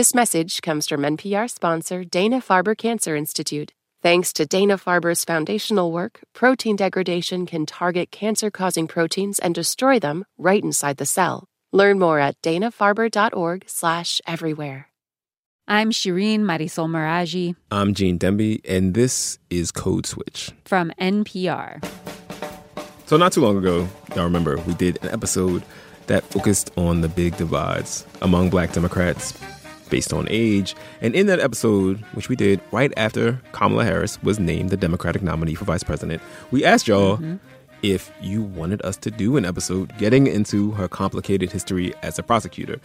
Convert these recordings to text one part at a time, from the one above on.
This message comes from NPR sponsor Dana Farber Cancer Institute. Thanks to Dana Farber's foundational work, protein degradation can target cancer causing proteins and destroy them right inside the cell. Learn more at danafarber.org/slash everywhere. I'm Shireen Marisol Meraji. I'm Gene Demby, and this is Code Switch from NPR. So, not too long ago, y'all remember, we did an episode that focused on the big divides among black Democrats based on age. And in that episode, which we did right after Kamala Harris was named the Democratic nominee for vice president, we asked y'all mm-hmm. if you wanted us to do an episode getting into her complicated history as a prosecutor.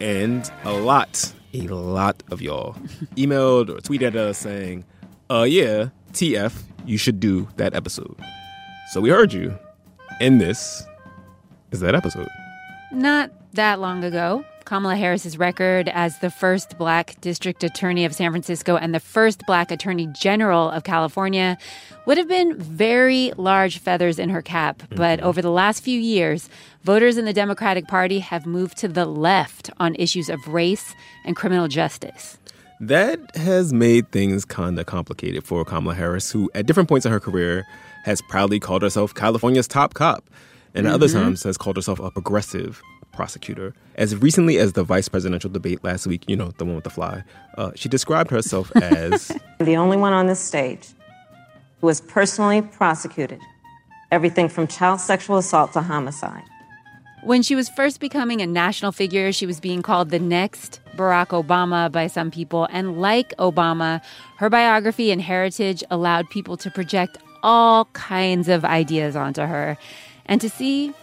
And a lot, a lot of y'all emailed or tweeted us saying, uh, yeah, TF, you should do that episode. So we heard you. And this is that episode. Not that long ago, Kamala Harris's record as the first black district attorney of San Francisco and the first black attorney general of California would have been very large feathers in her cap. Mm-hmm. But over the last few years, voters in the Democratic Party have moved to the left on issues of race and criminal justice. That has made things kind of complicated for Kamala Harris, who at different points in her career has proudly called herself California's top cop, and mm-hmm. at other mm-hmm. times has called herself a progressive prosecutor. As recently as the vice presidential debate last week, you know, the one with the fly, uh, she described herself as the only one on this stage who has personally prosecuted everything from child sexual assault to homicide. When she was first becoming a national figure, she was being called the next Barack Obama by some people. And like Obama, her biography and heritage allowed people to project all kinds of ideas onto her and to see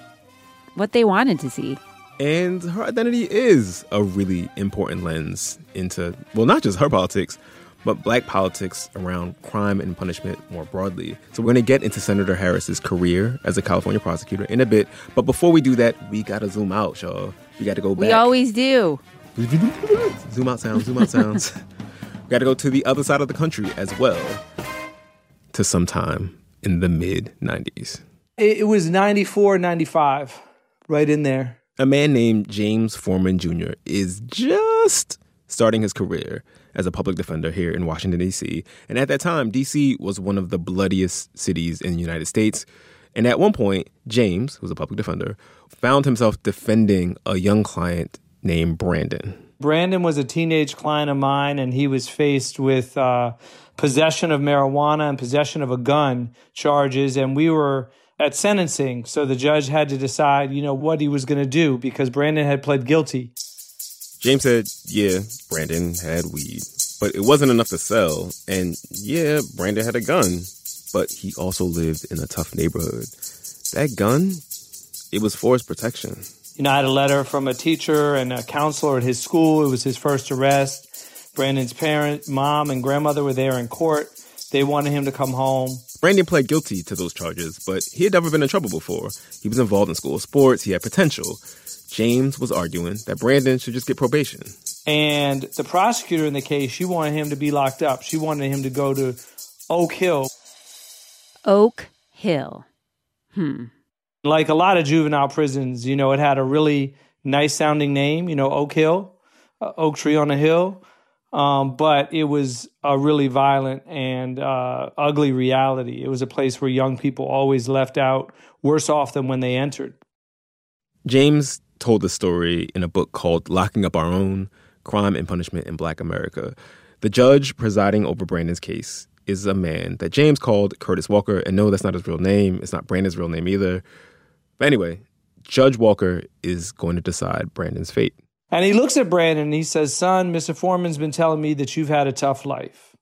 what they wanted to see. And her identity is a really important lens into, well, not just her politics, but black politics around crime and punishment more broadly. So we're going to get into Senator Harris's career as a California prosecutor in a bit. But before we do that, we got to zoom out, y'all. We got to go back. We always do. zoom out sounds, zoom out sounds. we got to go to the other side of the country as well to sometime in the mid 90s. It was 94, 95, right in there. A man named James Forman Jr. is just starting his career as a public defender here in Washington, D.C. And at that time, D.C. was one of the bloodiest cities in the United States. And at one point, James, who's a public defender, found himself defending a young client named Brandon. Brandon was a teenage client of mine, and he was faced with uh, possession of marijuana and possession of a gun charges. And we were at sentencing. So the judge had to decide, you know, what he was going to do because Brandon had pled guilty. James said, yeah, Brandon had weed, but it wasn't enough to sell. And yeah, Brandon had a gun, but he also lived in a tough neighborhood. That gun, it was for his protection. You know, I had a letter from a teacher and a counselor at his school. It was his first arrest. Brandon's parent, mom, and grandmother were there in court. They wanted him to come home. Brandon pled guilty to those charges, but he had never been in trouble before. He was involved in school sports, he had potential. James was arguing that Brandon should just get probation. And the prosecutor in the case, she wanted him to be locked up. She wanted him to go to Oak Hill. Oak Hill. Hmm. Like a lot of juvenile prisons, you know, it had a really nice sounding name, you know, Oak Hill, uh, Oak Tree on a Hill. Um, but it was a really violent and uh, ugly reality. It was a place where young people always left out worse off than when they entered. James told the story in a book called Locking Up Our Own Crime and Punishment in Black America. The judge presiding over Brandon's case is a man that James called Curtis Walker. And no, that's not his real name. It's not Brandon's real name either. But anyway, Judge Walker is going to decide Brandon's fate. And he looks at Brandon and he says, Son, Mr. Forman's been telling me that you've had a tough life,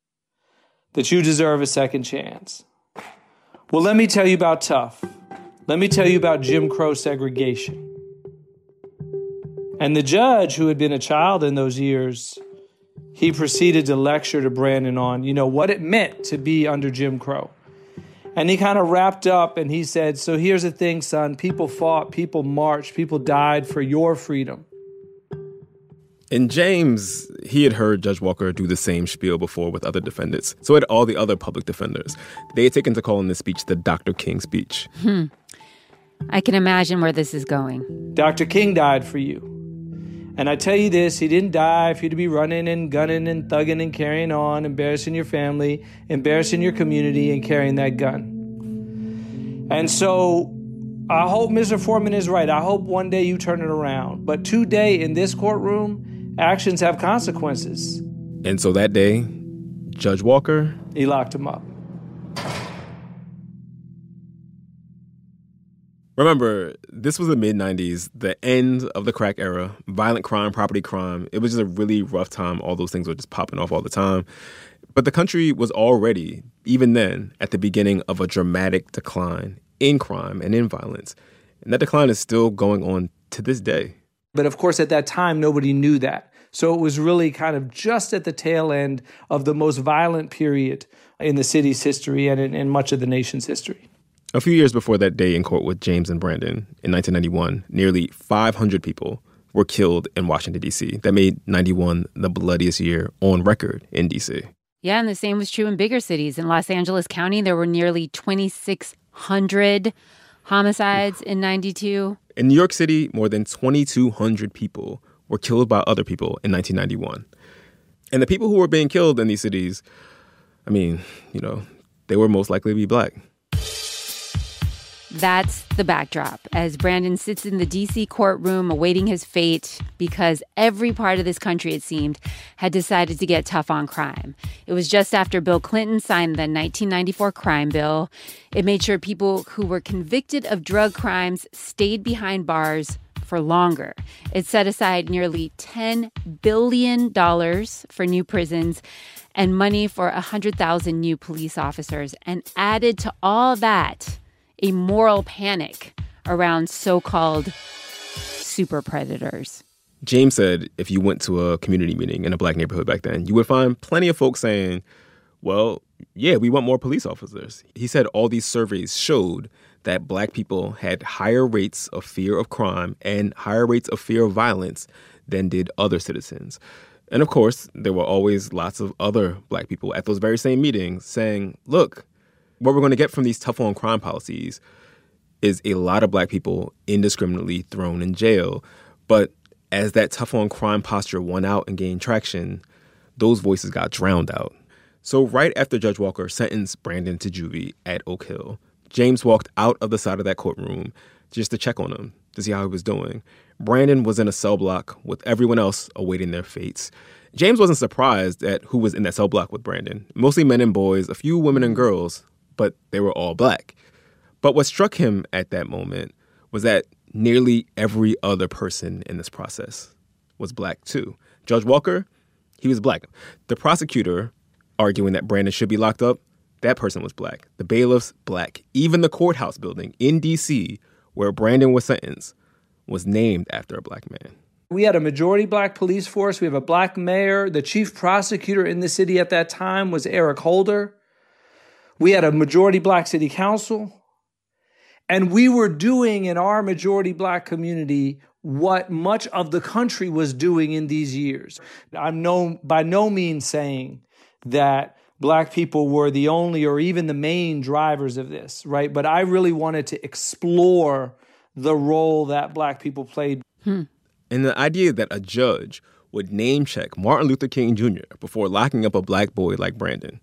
that you deserve a second chance. Well, let me tell you about tough. Let me tell you about Jim Crow segregation. And the judge, who had been a child in those years, he proceeded to lecture to Brandon on, you know, what it meant to be under Jim Crow. And he kind of wrapped up and he said, So here's the thing, son. People fought, people marched, people died for your freedom. And James, he had heard Judge Walker do the same spiel before with other defendants. So had all the other public defenders. They had taken to calling this speech the Dr. King speech. Hmm. I can imagine where this is going. Dr. King died for you. And I tell you this, he didn't die for you to be running and gunning and thugging and carrying on, embarrassing your family, embarrassing your community, and carrying that gun. And so I hope Mr. Forman is right. I hope one day you turn it around. But today in this courtroom, actions have consequences. And so that day, Judge Walker, he locked him up. Remember, this was the mid 90s, the end of the crack era, violent crime, property crime. It was just a really rough time. All those things were just popping off all the time. But the country was already, even then, at the beginning of a dramatic decline in crime and in violence. And that decline is still going on to this day. But of course, at that time, nobody knew that. So it was really kind of just at the tail end of the most violent period in the city's history and in, in much of the nation's history. A few years before that day in court with James and Brandon in 1991, nearly 500 people were killed in Washington, D.C. That made 91 the bloodiest year on record in D.C. Yeah, and the same was true in bigger cities. In Los Angeles County, there were nearly 2,600 homicides in 92. In New York City, more than 2,200 people were killed by other people in 1991. And the people who were being killed in these cities, I mean, you know, they were most likely to be black. That's the backdrop as Brandon sits in the DC courtroom awaiting his fate because every part of this country, it seemed, had decided to get tough on crime. It was just after Bill Clinton signed the 1994 crime bill. It made sure people who were convicted of drug crimes stayed behind bars for longer. It set aside nearly $10 billion for new prisons and money for 100,000 new police officers and added to all that a moral panic around so called super predators. James said if you went to a community meeting in a black neighborhood back then, you would find plenty of folks saying, well, yeah, we want more police officers. He said all these surveys showed that black people had higher rates of fear of crime and higher rates of fear of violence than did other citizens. And of course, there were always lots of other black people at those very same meetings saying, look, what we're going to get from these tough on crime policies is a lot of black people indiscriminately thrown in jail. But as that tough on crime posture won out and gained traction, those voices got drowned out. So, right after Judge Walker sentenced Brandon to juvie at Oak Hill, James walked out of the side of that courtroom just to check on him, to see how he was doing. Brandon was in a cell block with everyone else awaiting their fates. James wasn't surprised at who was in that cell block with Brandon. Mostly men and boys, a few women and girls, but they were all black. But what struck him at that moment was that nearly every other person in this process was black too. Judge Walker, he was black. The prosecutor arguing that Brandon should be locked up, that person was black. The bailiffs, black. Even the courthouse building in D.C., where Brandon was sentenced, was named after a black man. We had a majority black police force. We have a black mayor. The chief prosecutor in the city at that time was Eric Holder. We had a majority black city council. And we were doing in our majority black community what much of the country was doing in these years. I'm no, by no means saying that black people were the only or even the main drivers of this, right? But I really wanted to explore the role that black people played. Hmm. And the idea that a judge would name check Martin Luther King Jr. before locking up a black boy like Brandon.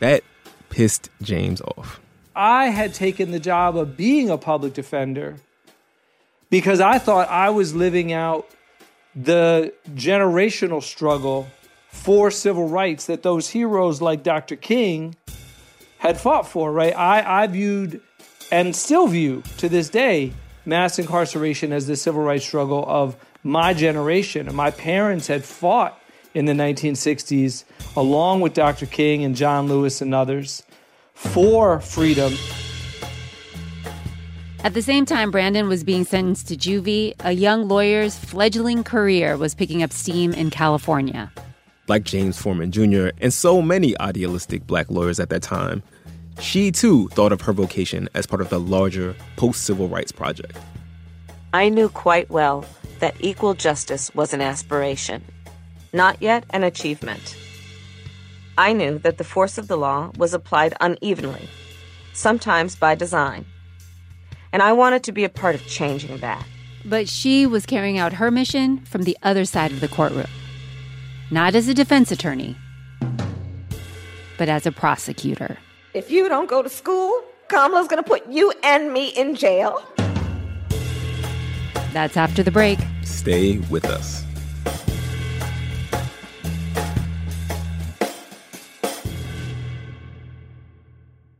That pissed James off. I had taken the job of being a public defender because I thought I was living out the generational struggle for civil rights that those heroes like Dr. King had fought for, right? I, I viewed and still view to this day mass incarceration as the civil rights struggle of my generation. And my parents had fought in the 1960s, along with Dr. King and John Lewis and others, for freedom. At the same time Brandon was being sentenced to juvie, a young lawyer's fledgling career was picking up steam in California. Like James Forman Jr. and so many idealistic black lawyers at that time, she too thought of her vocation as part of the larger post civil rights project. I knew quite well that equal justice was an aspiration not yet an achievement. I knew that the force of the law was applied unevenly, sometimes by design. And I wanted to be a part of changing that. But she was carrying out her mission from the other side of the courtroom. Not as a defense attorney, but as a prosecutor. If you don't go to school, Kamala's gonna put you and me in jail. That's after the break. Stay with us.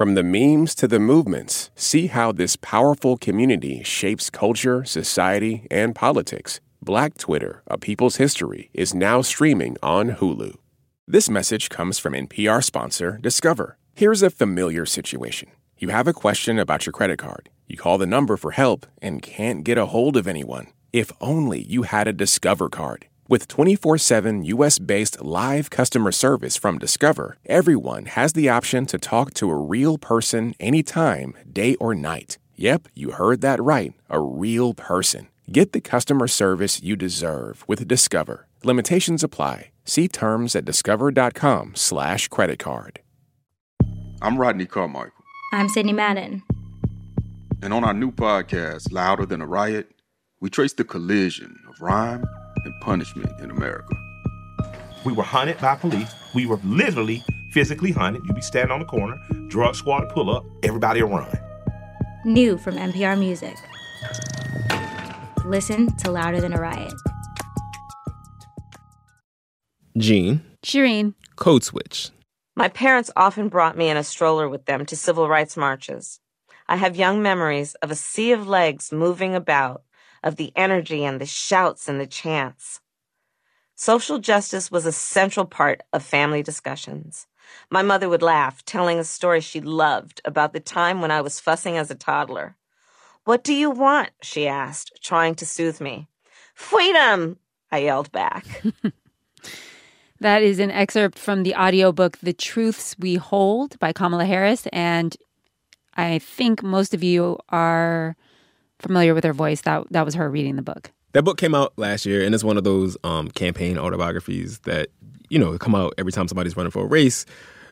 From the memes to the movements, see how this powerful community shapes culture, society, and politics. Black Twitter, A People's History, is now streaming on Hulu. This message comes from NPR sponsor Discover. Here's a familiar situation. You have a question about your credit card. You call the number for help and can't get a hold of anyone. If only you had a Discover card. With 24 7 US based live customer service from Discover, everyone has the option to talk to a real person anytime, day or night. Yep, you heard that right. A real person. Get the customer service you deserve with Discover. Limitations apply. See terms at discover.com slash credit card. I'm Rodney Carmichael. I'm Sydney Madden. And on our new podcast, Louder Than a Riot, we trace the collision of rhyme and punishment in America. We were hunted by police. We were literally physically hunted. You'd be standing on the corner, drug squad pull up, everybody will run. New from NPR Music. Listen to Louder Than a Riot. Gene. Shireen. Code Switch. My parents often brought me in a stroller with them to civil rights marches. I have young memories of a sea of legs moving about, of the energy and the shouts and the chants. Social justice was a central part of family discussions. My mother would laugh, telling a story she loved about the time when I was fussing as a toddler. What do you want? she asked, trying to soothe me. Freedom, I yelled back. That is an excerpt from the audiobook The Truths We Hold by Kamala Harris. And I think most of you are familiar with her voice. That, that was her reading the book. That book came out last year, and it's one of those um, campaign autobiographies that, you know, come out every time somebody's running for a race.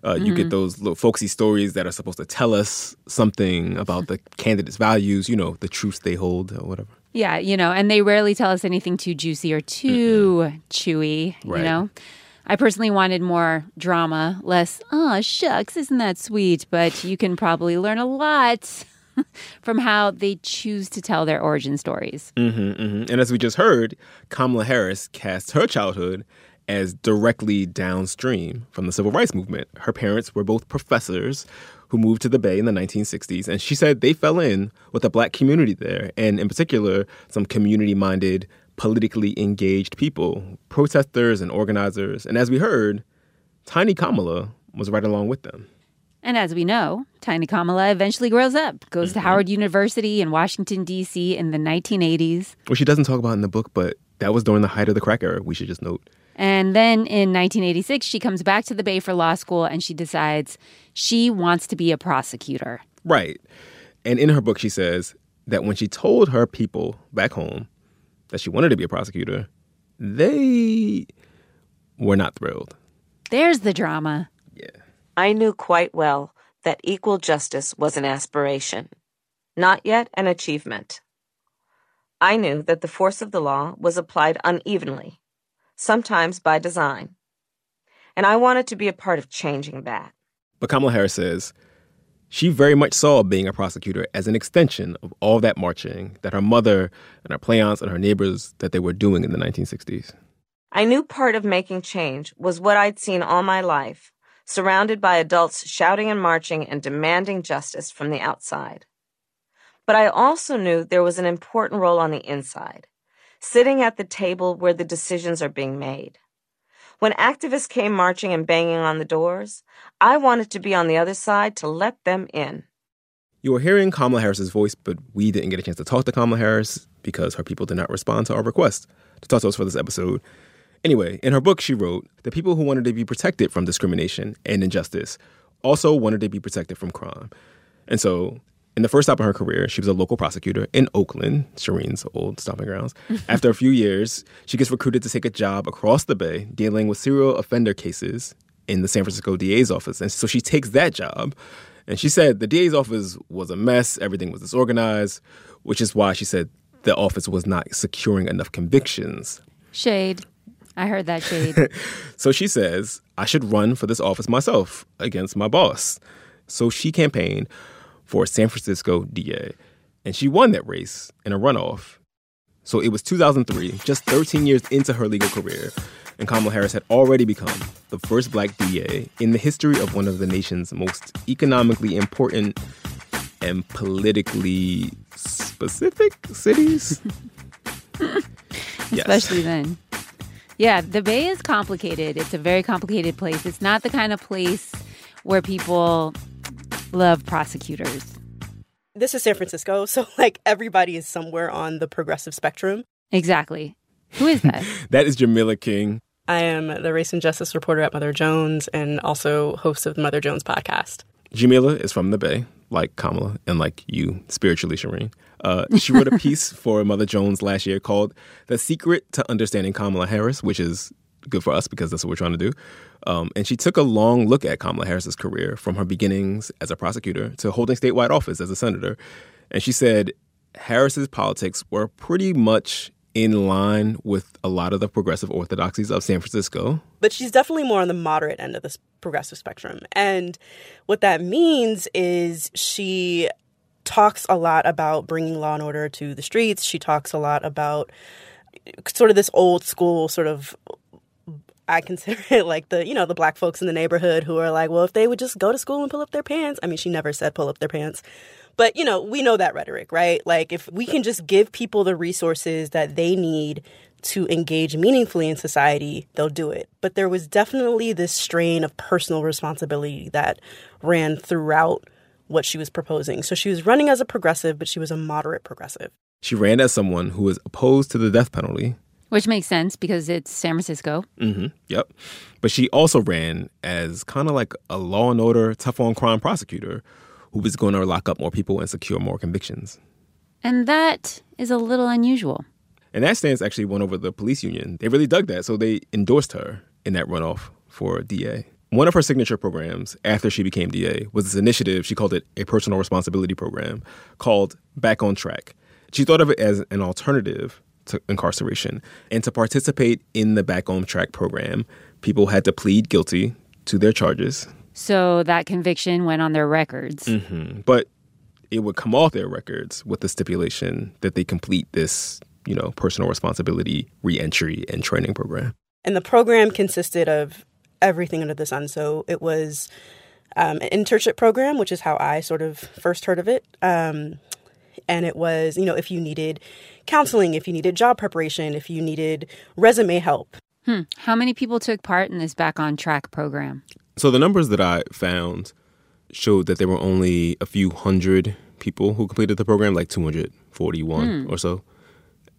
Uh, you get those little folksy stories that are supposed to tell us something about the candidate's values, you know, the truths they hold or whatever. Yeah, you know, and they rarely tell us anything too juicy or too chewy, Right. you know? I personally wanted more drama, less, oh, shucks, isn't that sweet? But you can probably learn a lot from how they choose to tell their origin stories. hmm hmm And as we just heard, Kamala Harris cast her childhood as directly downstream from the civil rights movement. Her parents were both professors who moved to the Bay in the 1960s, and she said they fell in with the black community there, and in particular, some community minded, politically engaged people, protesters and organizers. And as we heard, Tiny Kamala was right along with them. And as we know, Tiny Kamala eventually grows up, goes to mm-hmm. Howard University in Washington, D.C. in the 1980s. Which she doesn't talk about in the book, but that was during the height of the crack era, we should just note. And then in 1986, she comes back to the Bay for law school and she decides she wants to be a prosecutor. Right. And in her book, she says that when she told her people back home that she wanted to be a prosecutor, they were not thrilled. There's the drama. I knew quite well that equal justice was an aspiration, not yet an achievement. I knew that the force of the law was applied unevenly, sometimes by design, and I wanted to be a part of changing that. But Kamala Harris says she very much saw being a prosecutor as an extension of all that marching that her mother and her play-aunts and her neighbors that they were doing in the 1960s. I knew part of making change was what I'd seen all my life, surrounded by adults shouting and marching and demanding justice from the outside. But I also knew there was an important role on the inside, sitting at the table where the decisions are being made. When activists came marching and banging on the doors, I wanted to be on the other side to let them in. You were hearing Kamala Harris's voice, but we didn't get a chance to talk to Kamala Harris because her people did not respond to our request to talk to us for this episode. Anyway, in her book, she wrote that people who wanted to be protected from discrimination and injustice also wanted to be protected from crime. And so, in the first stop of her career, she was a local prosecutor in Oakland, Shireen's old stomping grounds. After a few years, she gets recruited to take a job across the bay dealing with serial offender cases in the San Francisco DA's office. And so she takes that job. And she said the DA's office was a mess, everything was disorganized, which is why she said the office was not securing enough convictions. Shade. I heard that shade. so she says, I should run for this office myself against my boss. So she campaigned for San Francisco DA. And she won that race in a runoff. So it was 2003, just 13 years into her legal career, and Kamala Harris had already become the first black DA in the history of one of the nation's most economically important and politically specific cities. Especially then. Yeah, the Bay is complicated. It's a very complicated place. It's not the kind of place where people love prosecutors. This is San Francisco, so like everybody is somewhere on the progressive spectrum. Exactly. Who is that? that is Jamilah King. I am the race and justice reporter at Mother Jones and also host of the Mother Jones podcast. Jamilah is from the Bay, like Kamala and like you, spiritually, Shireen. Uh, she wrote a piece for Mother Jones last year called The Secret to Understanding Kamala Harris, which is good for us because that's what we're trying to do. Um, and she took a long look at Kamala Harris's career from her beginnings as a prosecutor to holding statewide office as a senator. And she said Harris's politics were pretty much in line with a lot of the progressive orthodoxies of San Francisco. But she's definitely more on the moderate end of this progressive spectrum. And what that means is she talks a lot about bringing law and order to the streets. She talks a lot about sort of this old school sort of I consider it like the, you know, the black folks in the neighborhood who are like, well, if they would just go to school and pull up their pants. I mean, she never said pull up their pants. But, you know, we know that rhetoric, right? Like, if we can just give people the resources that they need to engage meaningfully in society, they'll do it. But there was definitely this strain of personal responsibility that ran throughout what she was proposing. So she was running as a progressive, but she was a moderate progressive. She ran as someone who was opposed to the death penalty. Which makes sense because it's San Francisco. Mm-hmm. Yep. But she also ran as kind of like a law and order, tough on crime prosecutor who was going to lock up more people and secure more convictions. And that is a little unusual. And that stance actually won over the police union. They really dug that, so they endorsed her in that runoff for DA. One of her signature programs after she became DA was this initiative, she called it a personal responsibility program called Back on Track. She thought of it as an alternative to incarceration. And to participate in the Back on Track program, people had to plead guilty to their charges. So that conviction went on their records. Mm-hmm. But it would come off their records with the stipulation that they complete this, you know, personal responsibility reentry and training program. And the program consisted of everything under the sun. So it was um, an internship program, which is how I sort of first heard of it. Um, and it was, you know, if you needed counseling, if you needed job preparation, if you needed resume help. Hmm. How many people took part in this Back on Track program? So the numbers that I found showed that there were only a few hundred people who completed the program, like 241 hmm. or so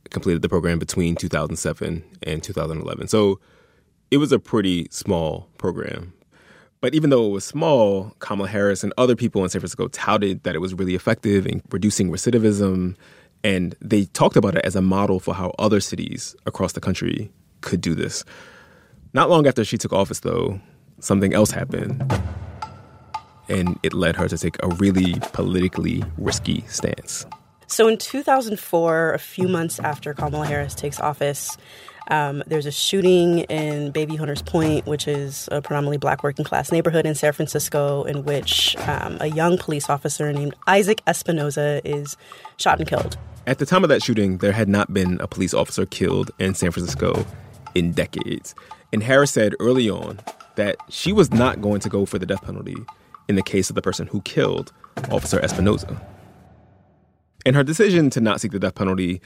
completed the program between 2007 and 2011. So it was a pretty small program. But even though it was small, Kamala Harris and other people in San Francisco touted that it was really effective in reducing recidivism. And they talked about it as a model for how other cities across the country could do this. Not long after she took office, though, something else happened. And it led her to take a really politically risky stance. So in 2004, a few months after Kamala Harris takes office, um, there's a shooting in Bayview Hunters Point, which is a predominantly black working class neighborhood in San Francisco, in which um, a young police officer named Isaac Espinoza is shot and killed. At the time of that shooting, there had not been a police officer killed in San Francisco in decades. And Harris said early on that she was not going to go for the death penalty in the case of the person who killed Officer Espinoza. And her decision to not seek the death penalty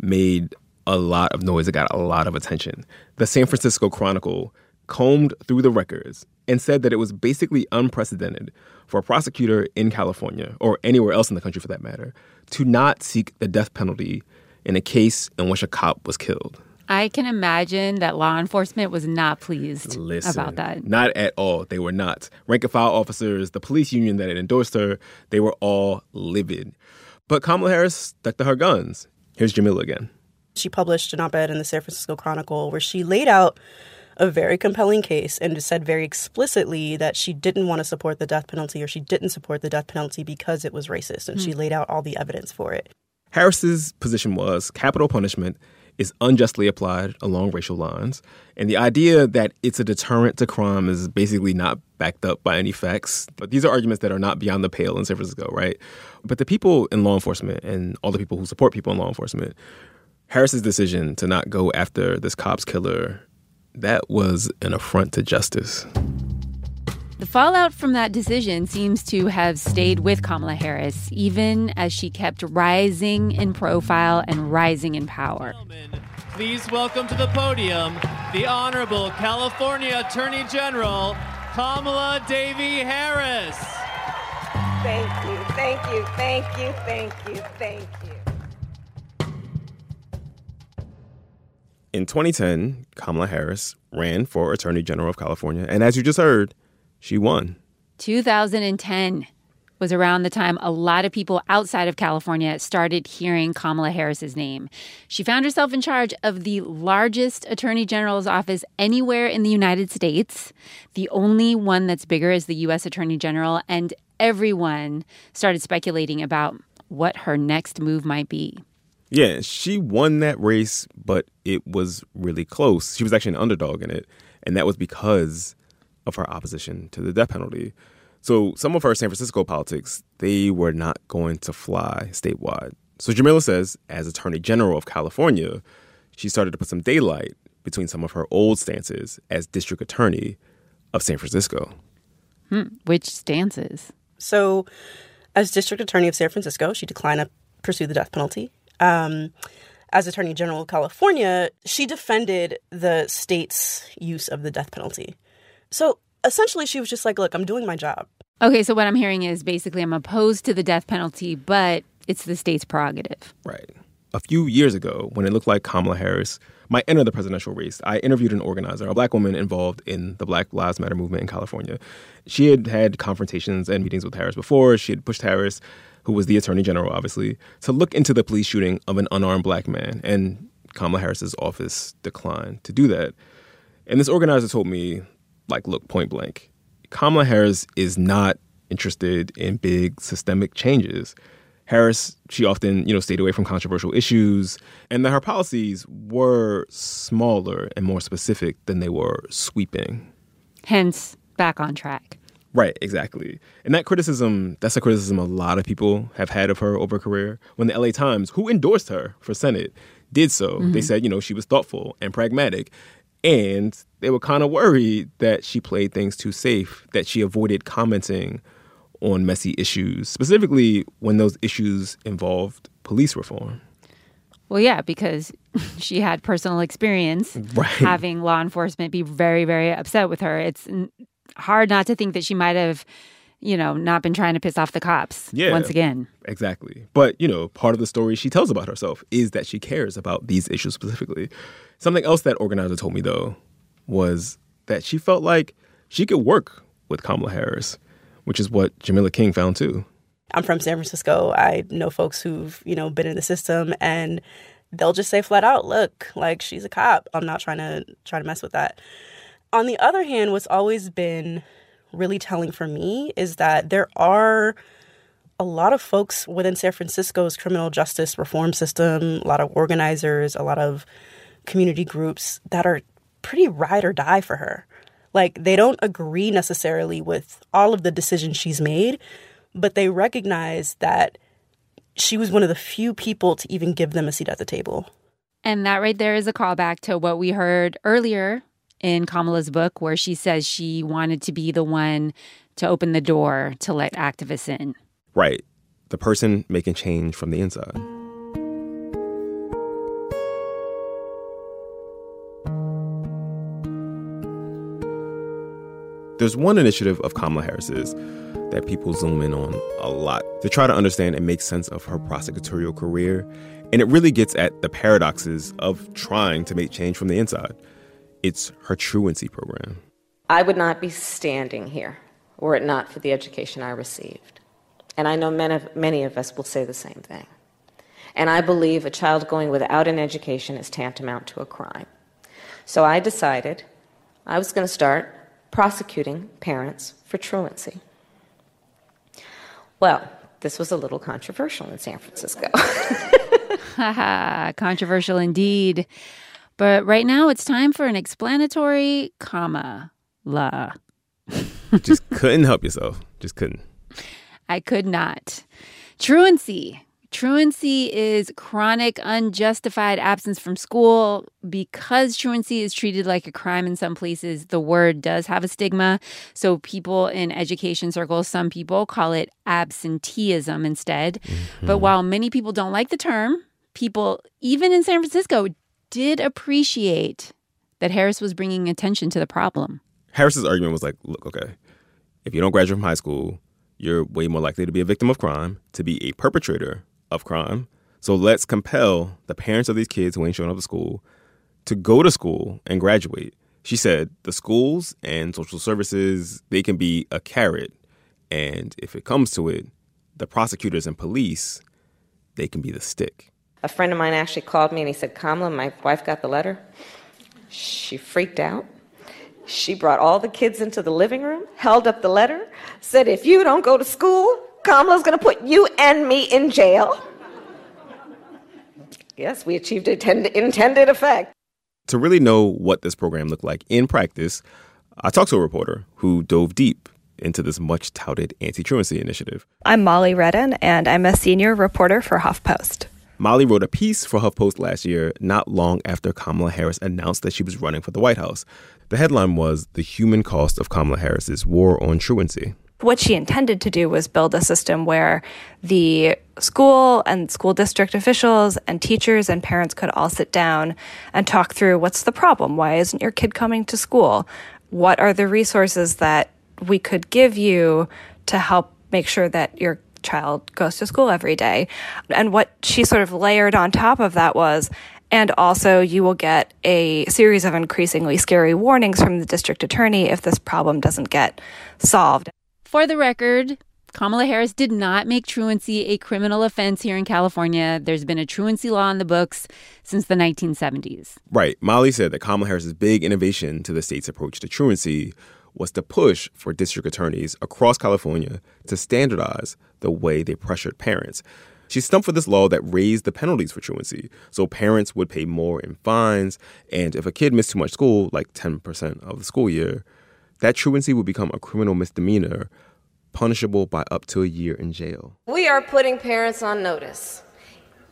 made a lot of noise. It got a lot of attention. The San Francisco Chronicle combed through the records and said that it was basically unprecedented for a prosecutor in California, or anywhere else in the country for that matter, to not seek the death penalty in a case in which a cop was killed. I can imagine that law enforcement was not pleased Listen, about that. Not at all. They were not. Rank and file officers, the police union that had endorsed her, they were all livid. But Kamala Harris stuck to her guns. Here's Jamilah again. She published an op ed in the San Francisco Chronicle where she laid out a very compelling case and said very explicitly that she didn't want to support the death penalty or she didn't support the death penalty because it was racist. And she Hmm. laid out all the evidence for it. Harris's position was capital punishment is unjustly applied along racial lines, and the idea that it's a deterrent to crime is basically not backed up by any facts. But these are arguments that are not beyond the pale in San Francisco, right? But the people in law enforcement and all the people who support people in law enforcement, Harris's decision to not go after this cop's killer, that was an affront to justice. The fallout from that decision seems to have stayed with Kamala Harris, even as she kept rising in profile and rising in power. Please welcome to the podium the Honorable California Attorney General Kamala Devi Harris. Thank you, thank you, thank you, thank you, thank you. In 2010, Kamala Harris ran for Attorney General of California, and as you just heard, she won. 2010 was around the time a lot of people outside of California started hearing Kamala Harris's name. She found herself in charge of the largest attorney general's office anywhere in the United States. The only one that's bigger is the US Attorney General and everyone started speculating about what her next move might be. Yeah, she won that race, but it was really close. She was actually an underdog in it, and that was because of her opposition to the death penalty. So some of her San Francisco politics, they were not going to fly statewide. So Jamilah says, as Attorney General of California, she started to put some daylight between some of her old stances as District Attorney of San Francisco. Hmm, which stances? So, as District Attorney of San Francisco, she declined to pursue the death penalty. Um, as Attorney General of California, she defended the state's use of the death penalty. So essentially, she was just like, look, I'm doing my job. Okay, so what I'm hearing is basically I'm opposed to the death penalty, but it's the state's prerogative. Right. A few years ago, when it looked like Kamala Harris might enter the presidential race, I interviewed an organizer, a black woman involved in the Black Lives Matter movement in California. She had had confrontations and meetings with Harris before. She had pushed Harris, who was the attorney general, obviously, to look into the police shooting of an unarmed black man. And Kamala Harris's office declined to do that. And this organizer told me, like, look, point blank, Kamala Harris is not interested in big systemic changes. Harris, she often, you know, stayed away from controversial issues, and that her policies were smaller and more specific than they were sweeping. Hence, back on track. Right, exactly. And that criticism, that's a criticism a lot of people have had of her over her career. When the LA Times, who endorsed her for Senate, did so, they Mhm. said, you know, she was thoughtful and pragmatic. And they were kind of worried that she played things too safe, that she avoided commenting on messy issues, specifically when those issues involved police reform. Well, yeah, because she had personal experience Right. having law enforcement be very, very upset with her. It's hard not to think that she might have, you know, not been trying to piss off the cops Yeah. once again. Exactly. But, you know, part of the story she tells about herself is that she cares about these issues specifically. Something else that organizer told me, though, was that she felt like she could work with Kamala Harris, which is what Jamilah King found too. I'm from San Francisco. I know folks who've, you know, been in the system and they'll just say flat out, look, like she's a cop. I'm not trying to try to mess with that. On the other hand, what's always been really telling for me is that there are a lot of folks within San Francisco's criminal justice reform system, a lot of organizers, a lot of community groups that are pretty ride or die for her. Like they don't agree necessarily with all of the decisions she's made, but they recognize that she was one of the few people to even give them a seat at the table. And that right there is a callback to what we heard earlier in Kamala's book, where she says she wanted to be the one to open the door to let activists in. Right. The person making change from the inside. There's one initiative of Kamala Harris's that people zoom in on a lot to try to understand and make sense of her prosecutorial career. And it really gets at the paradoxes of trying to make change from the inside. It's her truancy program. I would not be standing here were it not for the education I received. And I know many of, many of us will say the same thing. And I believe a child going without an education is tantamount to a crime. So I decided I was going to start prosecuting parents for truancy. Well, this was a little controversial in San Francisco. Controversial indeed. But right now it's time for an explanatory comma. La. Just couldn't help yourself. Just couldn't. I could not. Truancy. Truancy is chronic, unjustified absence from school. Because truancy is treated like a crime in some places, the word does have a stigma. So, people in education circles, some people call it absenteeism instead. Mm-hmm. But while many people don't like the term, people, even in San Francisco, did appreciate that Harris was bringing attention to the problem. Harris's argument was like, look, okay, if you don't graduate from high school, you're way more likely to be a victim of crime, to be a perpetrator of crime. So let's compel the parents of these kids who ain't showing up to school to go to school and graduate. She said the schools and social services, they can be a carrot. And if it comes to it, the prosecutors and police, they can be the stick. A friend of mine actually called me and he said, Kamala, my wife got the letter. She freaked out. She brought all the kids into the living room, held up the letter, said, If you don't go to school, Kamala's going to put you and me in jail. Yes, we achieved a intended effect. To really know what this program looked like in practice, I talked to a reporter who dove deep into this much touted anti truancy initiative. I'm Molly Redden, and I'm a senior reporter for HuffPost. Molly wrote a piece for HuffPost last year, not long after Kamala Harris announced that she was running for the White House. The headline was The Human Cost of Kamala Harris's War on Truancy what she intended to do was build a system where the school and school district officials and teachers and parents could all sit down and talk through what's the problem? Why isn't your kid coming to school? What are the resources that we could give you to help make sure that your child goes to school every day? And what she sort of layered on top of that was, and also, you will get a series of increasingly scary warnings from the district attorney if this problem doesn't get solved. For the record, Kamala Harris did not make truancy a criminal offense here in California. There's been a truancy law in the books since the 1970s. Right. Molly said that Kamala Harris's big innovation to the state's approach to truancy was to push for district attorneys across California to standardize the way they pressured parents. She stumped for this law that raised the penalties for truancy, so parents would pay more in fines, and if a kid missed too much school, like 10% of the school year, that truancy would become a criminal misdemeanor punishable by up to a year in jail. We are putting parents on notice.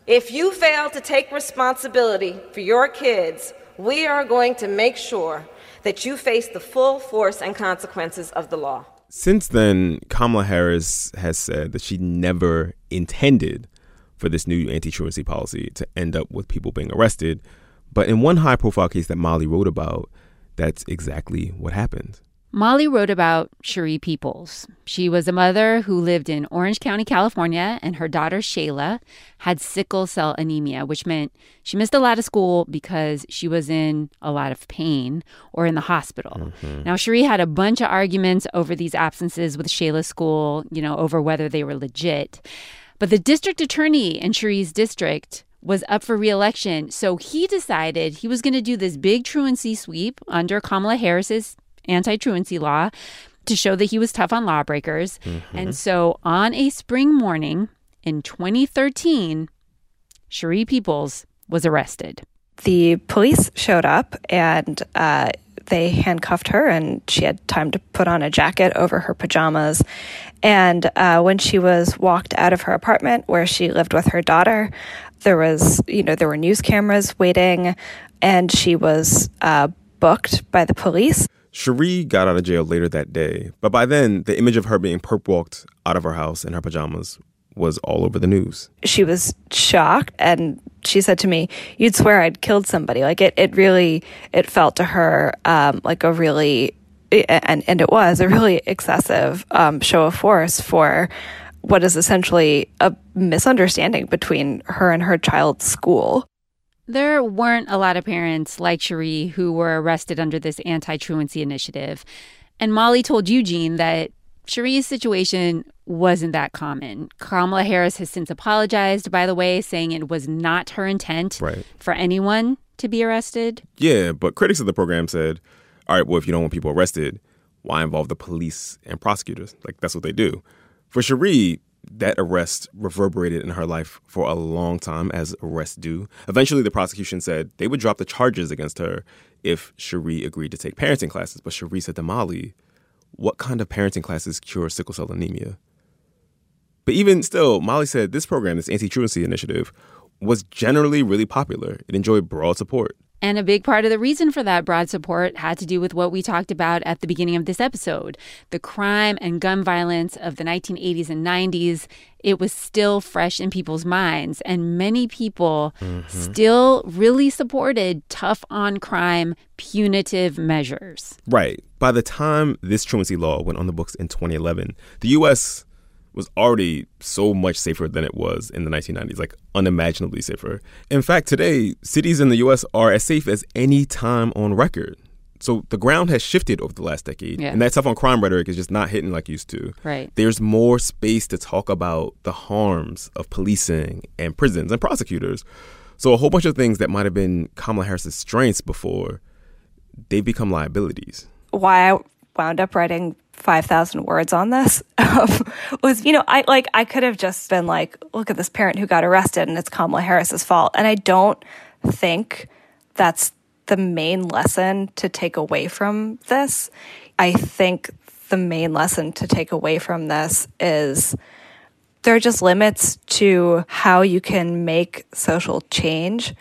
If you fail to take responsibility for your kids, we are going to make sure that you face the full force and consequences of the law. Since then, Kamala Harris has said that she never intended for this new anti truancy policy to end up with people being arrested. But in one high profile case that Molly wrote about, that's exactly what happened. Molly wrote about Cheree Peoples. She was a mother who lived in Orange County, California, and her daughter Shayla had sickle cell anemia, which meant she missed a lot of school because she was in a lot of pain or in the hospital. Mm-hmm. Now, Cheree had a bunch of arguments over these absences with Shayla's school, you know, over whether they were legit. But the district attorney in Cheree's district was up for reelection. So he decided he was going to do this big truancy sweep under Kamala Harris's anti truancy law to show that he was tough on lawbreakers. Mm-hmm. And so on a spring morning in 2013, Cheree Peoples was arrested. The police showed up and uh, they handcuffed her, and she had time to put on a jacket over her pajamas. And uh, when she was walked out of her apartment where she lived with her daughter, there was, you know, there were news cameras waiting, and she was uh, booked by the police. Cheree got out of jail later that day, but by then, the image of her being perp walked out of her house in her pajamas was all over the news. She was shocked and she said to me, You'd swear I'd killed somebody. Like it, it really, it felt to her um, like a really, and, and it was a really excessive um, show of force for what is essentially a misunderstanding between her and her child's school. There weren't a lot of parents like Cheree who were arrested under this anti truancy initiative. And Molly told Eugene that Cheree's situation wasn't that common. Kamala Harris has since apologized, by the way, saying it was not her intent Right. for anyone to be arrested. Yeah, but critics of the program said, all right, well, if you don't want people arrested, why involve the police and prosecutors? Like, that's what they do. For Cheree, that arrest reverberated in her life for a long time, as arrests do. Eventually, the prosecution said they would drop the charges against her if Cheree agreed to take parenting classes. But Cheree said to Molly, what kind of parenting classes cure sickle cell anemia? But even still, Molly said this program, this anti truancy initiative, was generally really popular. It enjoyed broad support. And a big part of the reason for that broad support had to do with what we talked about at the beginning of this episode the crime and gun violence of the 1980s and 90s. It was still fresh in people's minds, and many people mm-hmm. still really supported tough on crime, punitive measures. Right. By the time this truancy law went on the books in 2011, the U.S. was already so much safer than it was in the 1990s, like unimaginably safer. In fact, today, cities in the U.S. are as safe as any time on record. So the ground has shifted over the last decade, Yeah. and that stuff on crime rhetoric is just not hitting like it used to. Right. There's more space to talk about the harms of policing and prisons and prosecutors. So a whole bunch of things that might have been Kamala Harris's strengths before, they've become liabilities. why I wound up writing 5,000 words on this was, you know, I like, I could have just been like, look at this parent who got arrested and it's Kamala Harris's fault. And I don't think that's the main lesson to take away from this. I think the main lesson to take away from this is there are just limits to how you can make social change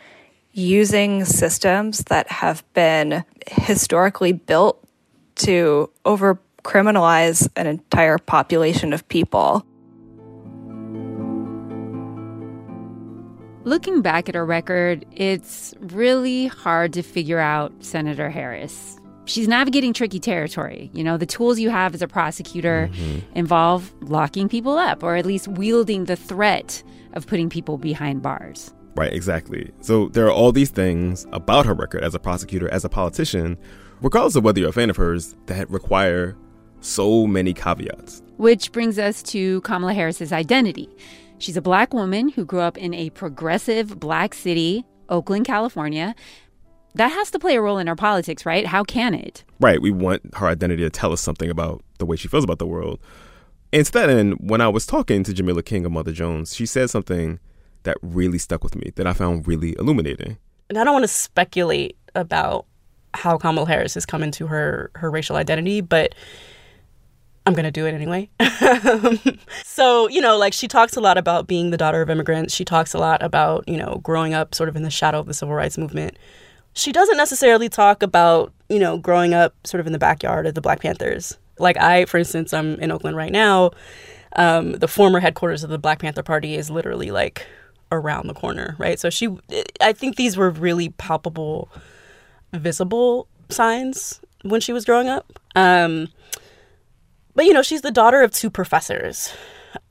using systems that have been historically built to over criminalize an entire population of people. Looking back at her record, it's really hard to figure out Senator Harris. She's navigating tricky territory. You know, the tools you have as a prosecutor mm-hmm. involve locking people up or at least wielding the threat of putting people behind bars. Right, exactly. So there are all these things about her record as a prosecutor, as a politician, regardless of whether you're a fan of hers, that require so many caveats. Which brings us to Kamala Harris's identity. She's a black woman who grew up in a progressive black city, Oakland, California. That has to play a role in her politics, right? How can it? Right, we want her identity to tell us something about the way she feels about the world. And to that end, when I was talking to Jamilah King of Mother Jones, she said something that really stuck with me, that I found really illuminating. and I don't want to speculate about how Kamala Harris has come into her her racial identity, but I'm gonna do it anyway. so you know, like she talks a lot about being the daughter of immigrants. She talks a lot about you know growing up sort of in the shadow of the civil rights movement. She doesn't necessarily talk about you know growing up sort of in the backyard of the Black Panthers. Like I, for instance, I'm in Oakland right now. Um, the former headquarters of the Black Panther Party is literally like around the corner, right? So she, I think these were really palpable, visible signs when she was growing up. Um, but you know, she's the daughter of two professors,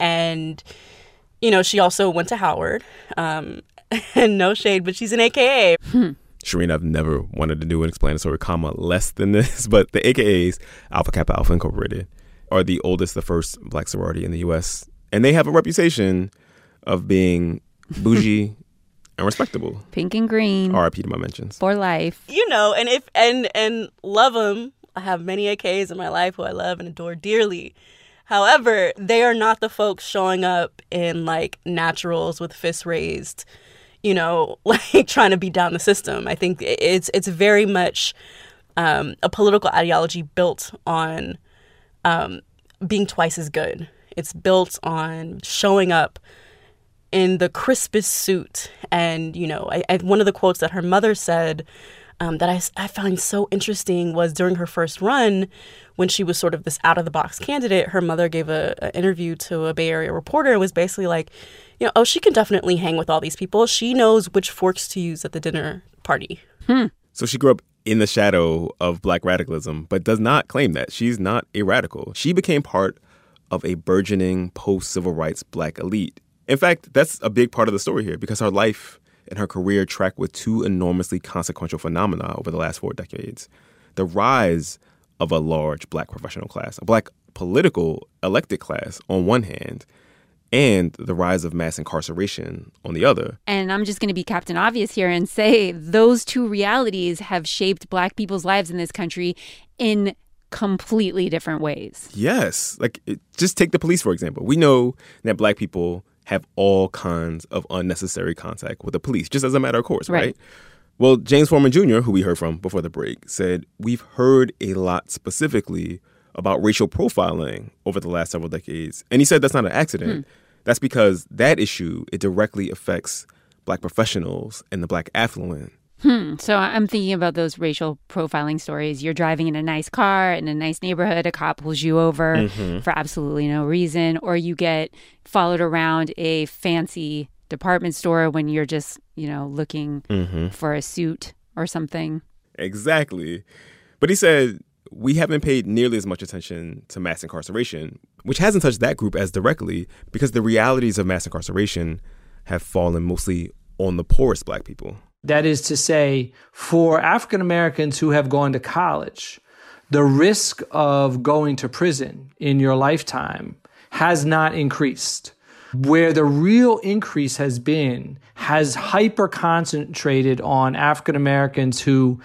and you know, she also went to Howard. Um, and no shade, but she's an AKA. Shereen, I've never wanted to do an explanatory comma less than this, but the AKAs, Alpha Kappa Alpha Incorporated, are the oldest, the first black sorority in the U.S., and they have a reputation of being bougie and respectable. Pink and green RIP to my mentions. for life. you know, and if and and love them. I have many AKs in my life who I love and adore dearly. However, they are not the folks showing up in like naturals with fists raised, you know, like trying to beat down the system. I think it's it's very much um, a political ideology built on um, being twice as good. It's built on showing up in the crispest suit. And, you know, I, I, one of the quotes that her mother said um, that I, I found so interesting was during her first run, when she was sort of this out of the box candidate, her mother gave a, a interview to a Bay Area reporter and was basically like, you know, oh, she can definitely hang with all these people. She knows which forks to use at the dinner party. So she grew up in the shadow of black radicalism, but does not claim that. She's not a radical. She became part of a burgeoning post civil rights black elite. In fact, that's a big part of the story here because her life and her career track with two enormously consequential phenomena over the last four decades the rise of a large black professional class, a black political elected class on one hand, and the rise of mass incarceration on the other. And I'm just going to be Captain Obvious here and say those two realities have shaped black people's lives in this country in completely different ways. Yes. Like, it, just take the police, for example. We know that black people have all kinds of unnecessary contact with the police, just as a matter of course, right? right? Well, James Forman Jr., who we heard from before the break, said, We've heard a lot specifically about racial profiling over the last several decades. And he said that's not an accident. Hmm. That's because that issue, it directly affects black professionals and the black affluent. Hmm. So I'm thinking about those racial profiling stories. You're driving in a nice car in a nice neighborhood, a cop pulls you over mm-hmm. for absolutely no reason, or you get followed around a fancy department store when you're just, you know, looking mm-hmm. for a suit or something. Exactly. But he said we haven't paid nearly as much attention to mass incarceration, which hasn't touched that group as directly because the realities of mass incarceration have fallen mostly on the poorest black people. That is to say, for African Americans who have gone to college, the risk of going to prison in your lifetime has not increased. Where the real increase has been has hyper concentrated on African Americans who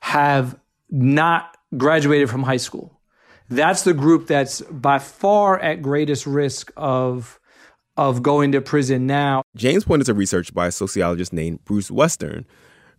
have not graduated from high school. That's the group that's by far at greatest risk of of going to prison now. James pointed to research by a sociologist named Bruce Western.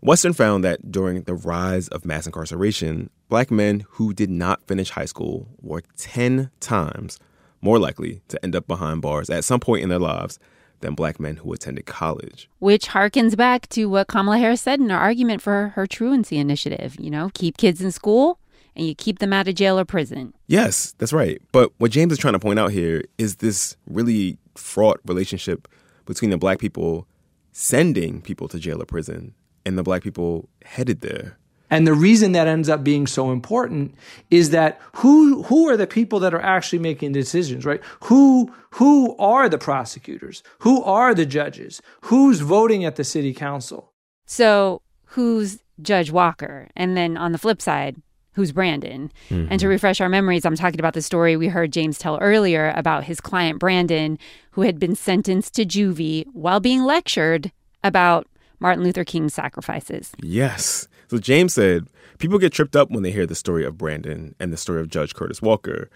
Western found that during the rise of mass incarceration, black men who did not finish high school were 10 times more likely to end up behind bars at some point in their lives than black men who attended college. Which harkens back to what Kamala Harris said in her argument for her truancy initiative. You know, keep kids in school and you keep them out of jail or prison. Yes, that's right. But what James is trying to point out here is this really fraught relationship between the black people sending people to jail or prison and the black people headed there. And the reason that ends up being so important is that who who are the people that are actually making decisions, right? Who who are the prosecutors? Who are the judges? Who's voting at the city council? So, who's Judge Walker? And then on the flip side, who's Brandon. Mm-hmm. And to refresh our memories, I'm talking about the story we heard James tell earlier about his client Brandon, who had been sentenced to juvie while being lectured about Martin Luther King's sacrifices. Yes. So James said people get tripped up when they hear the story of Brandon and the story of Judge Curtis Walker.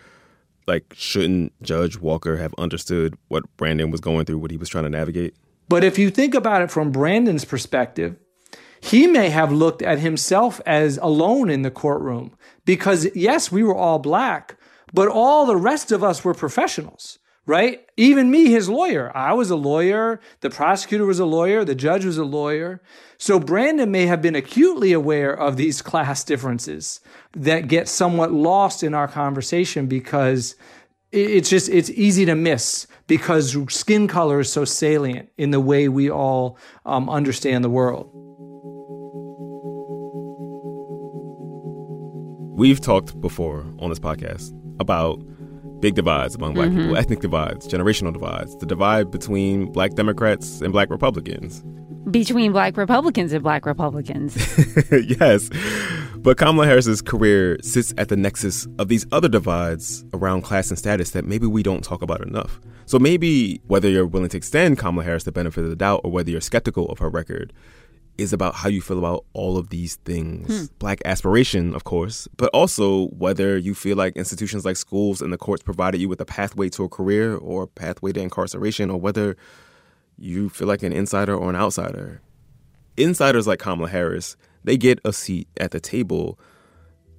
Like, shouldn't Judge Walker have understood what Brandon was going through, what he was trying to navigate? But if you think about it from Brandon's perspective, he may have looked at himself as alone in the courtroom because, yes, we were all black, but all the rest of us were professionals, right? Even me, his lawyer. I was a lawyer. The prosecutor was a lawyer. The judge was a lawyer. So Brandon may have been acutely aware of these class differences that get somewhat lost in our conversation because it's just, it's easy to miss because skin color is so salient in the way we all um, understand the world. We've talked before on this podcast about big divides among black mm-hmm. people, ethnic divides, generational divides, the divide between black Democrats and black Republicans. Between black Republicans and black Republicans. yes. But Kamala Harris's career sits at the nexus of these other divides around class and status that maybe we don't talk about enough. So maybe whether you're willing to extend Kamala Harris the benefit of the doubt or whether you're skeptical of her record, is about how you feel about all of these things. Hmm. Black aspiration, of course, but also whether you feel like institutions like schools and the courts provided you with a pathway to a career or a pathway to incarceration, or whether you feel like an insider or an outsider. Insiders like Kamala Harris, they get a seat at the table.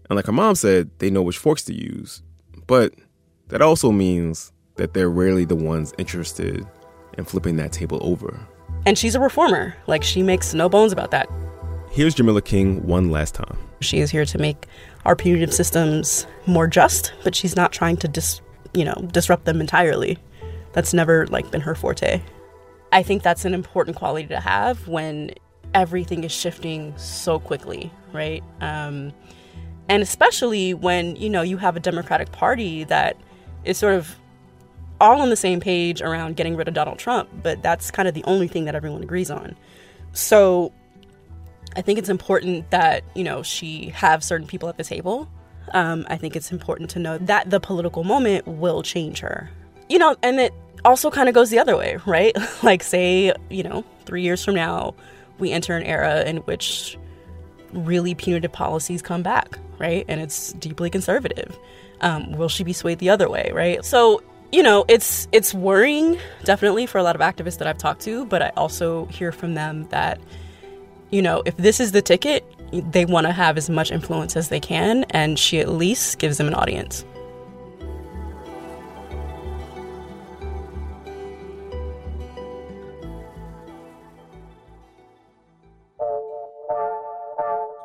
And like her mom said, they know which forks to use. But that also means that they're rarely the ones interested in flipping that table over. And she's a reformer. Like, she makes no bones about that. Here's Jamilah King one last time. She is here to make our punitive systems more just, but she's not trying to dis, you know, disrupt them entirely. That's never like been her forte. I think that's an important quality to have when everything is shifting so quickly, right? Um, and especially when you know you have a Democratic Party that is sort of all on the same page around getting rid of Donald Trump, but that's kind of the only thing that everyone agrees on. So I think it's important that, you know, she have certain people at the table. Um, I think it's important to know that the political moment will change her. You know, and it also kind of goes the other way, right? like, say, you know, three years from now, we enter an era in which really punitive policies come back, right? And it's deeply conservative. Um, will she be swayed the other way, right? So you know, it's it's worrying definitely for a lot of activists that I've talked to, but I also hear from them that you know, if this is the ticket, they want to have as much influence as they can and she at least gives them an audience.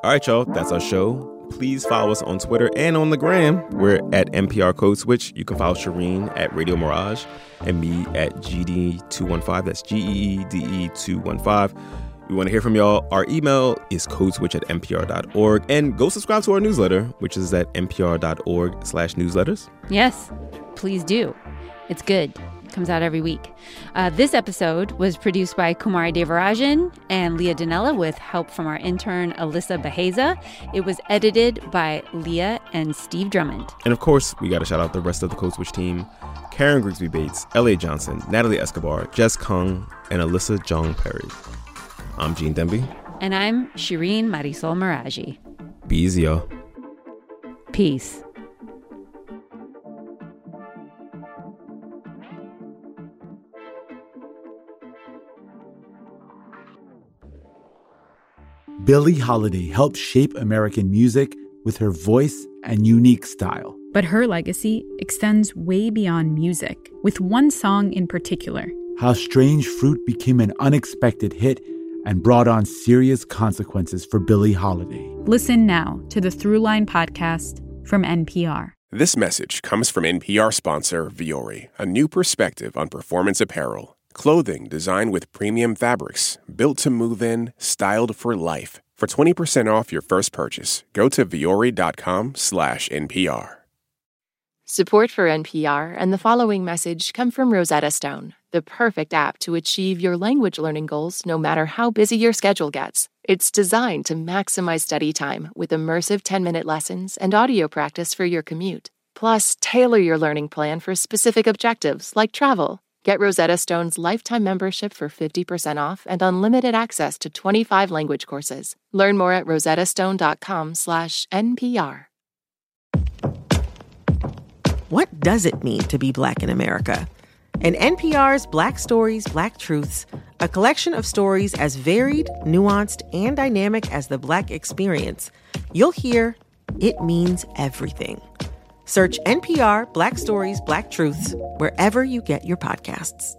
All right, y'all, that's our show. Please follow us on Twitter and on the gram. We're at NPR Code Switch. You can follow Shereen at Radio Mirage and me at GD215. That's G E E D E 215. We want to hear from y'all. Our email is codeswitch at npr.org. And go subscribe to our newsletter, which is at npr.org slash newsletters. Yes, please do. It's good comes out every week. Uh, this episode was produced by Kumari Devarajan and Leah Donnella with help from our intern Alyssa Beheza. It was edited by Leah and Steve Drummond. And of course, we got to shout out the rest of the Code Switch team Karen Grigsby Bates, L.A. Johnson, Natalie Escobar, Jess Kung, and Alyssa Jeong Perry. I'm Gene Demby. And I'm Shereen Marisol Meraji. Be easy, y'all. Peace. Billie Holiday helped shape American music with her voice and unique style. But her legacy extends way beyond music, with one song in particular. How Strange Fruit became an unexpected hit and brought on serious consequences for Billie Holiday. Listen now to the Throughline podcast from NPR. This message comes from NPR sponsor Vuori, a new perspective on performance apparel. Clothing designed with premium fabrics, built to move in, styled for life. For 20% off your first purchase, go to vuori.com slash NPR. Support for NPR and the following message come from Rosetta Stone, the perfect app to achieve your language learning goals no matter how busy your schedule gets. It's designed to maximize study time with immersive 10 minute lessons and audio practice for your commute. Plus, tailor your learning plan for specific objectives like travel. Get Rosetta Stone's lifetime membership for 50% off and unlimited access to 25 language courses. Learn more at rosettastone.com/npr. What does it mean to be black in America? In NPR's Black Stories, Black Truths, a collection of stories as varied, nuanced, and dynamic as the black experience, you'll hear it means everything. Search NPR Black Stories, Black Truths wherever you get your podcasts.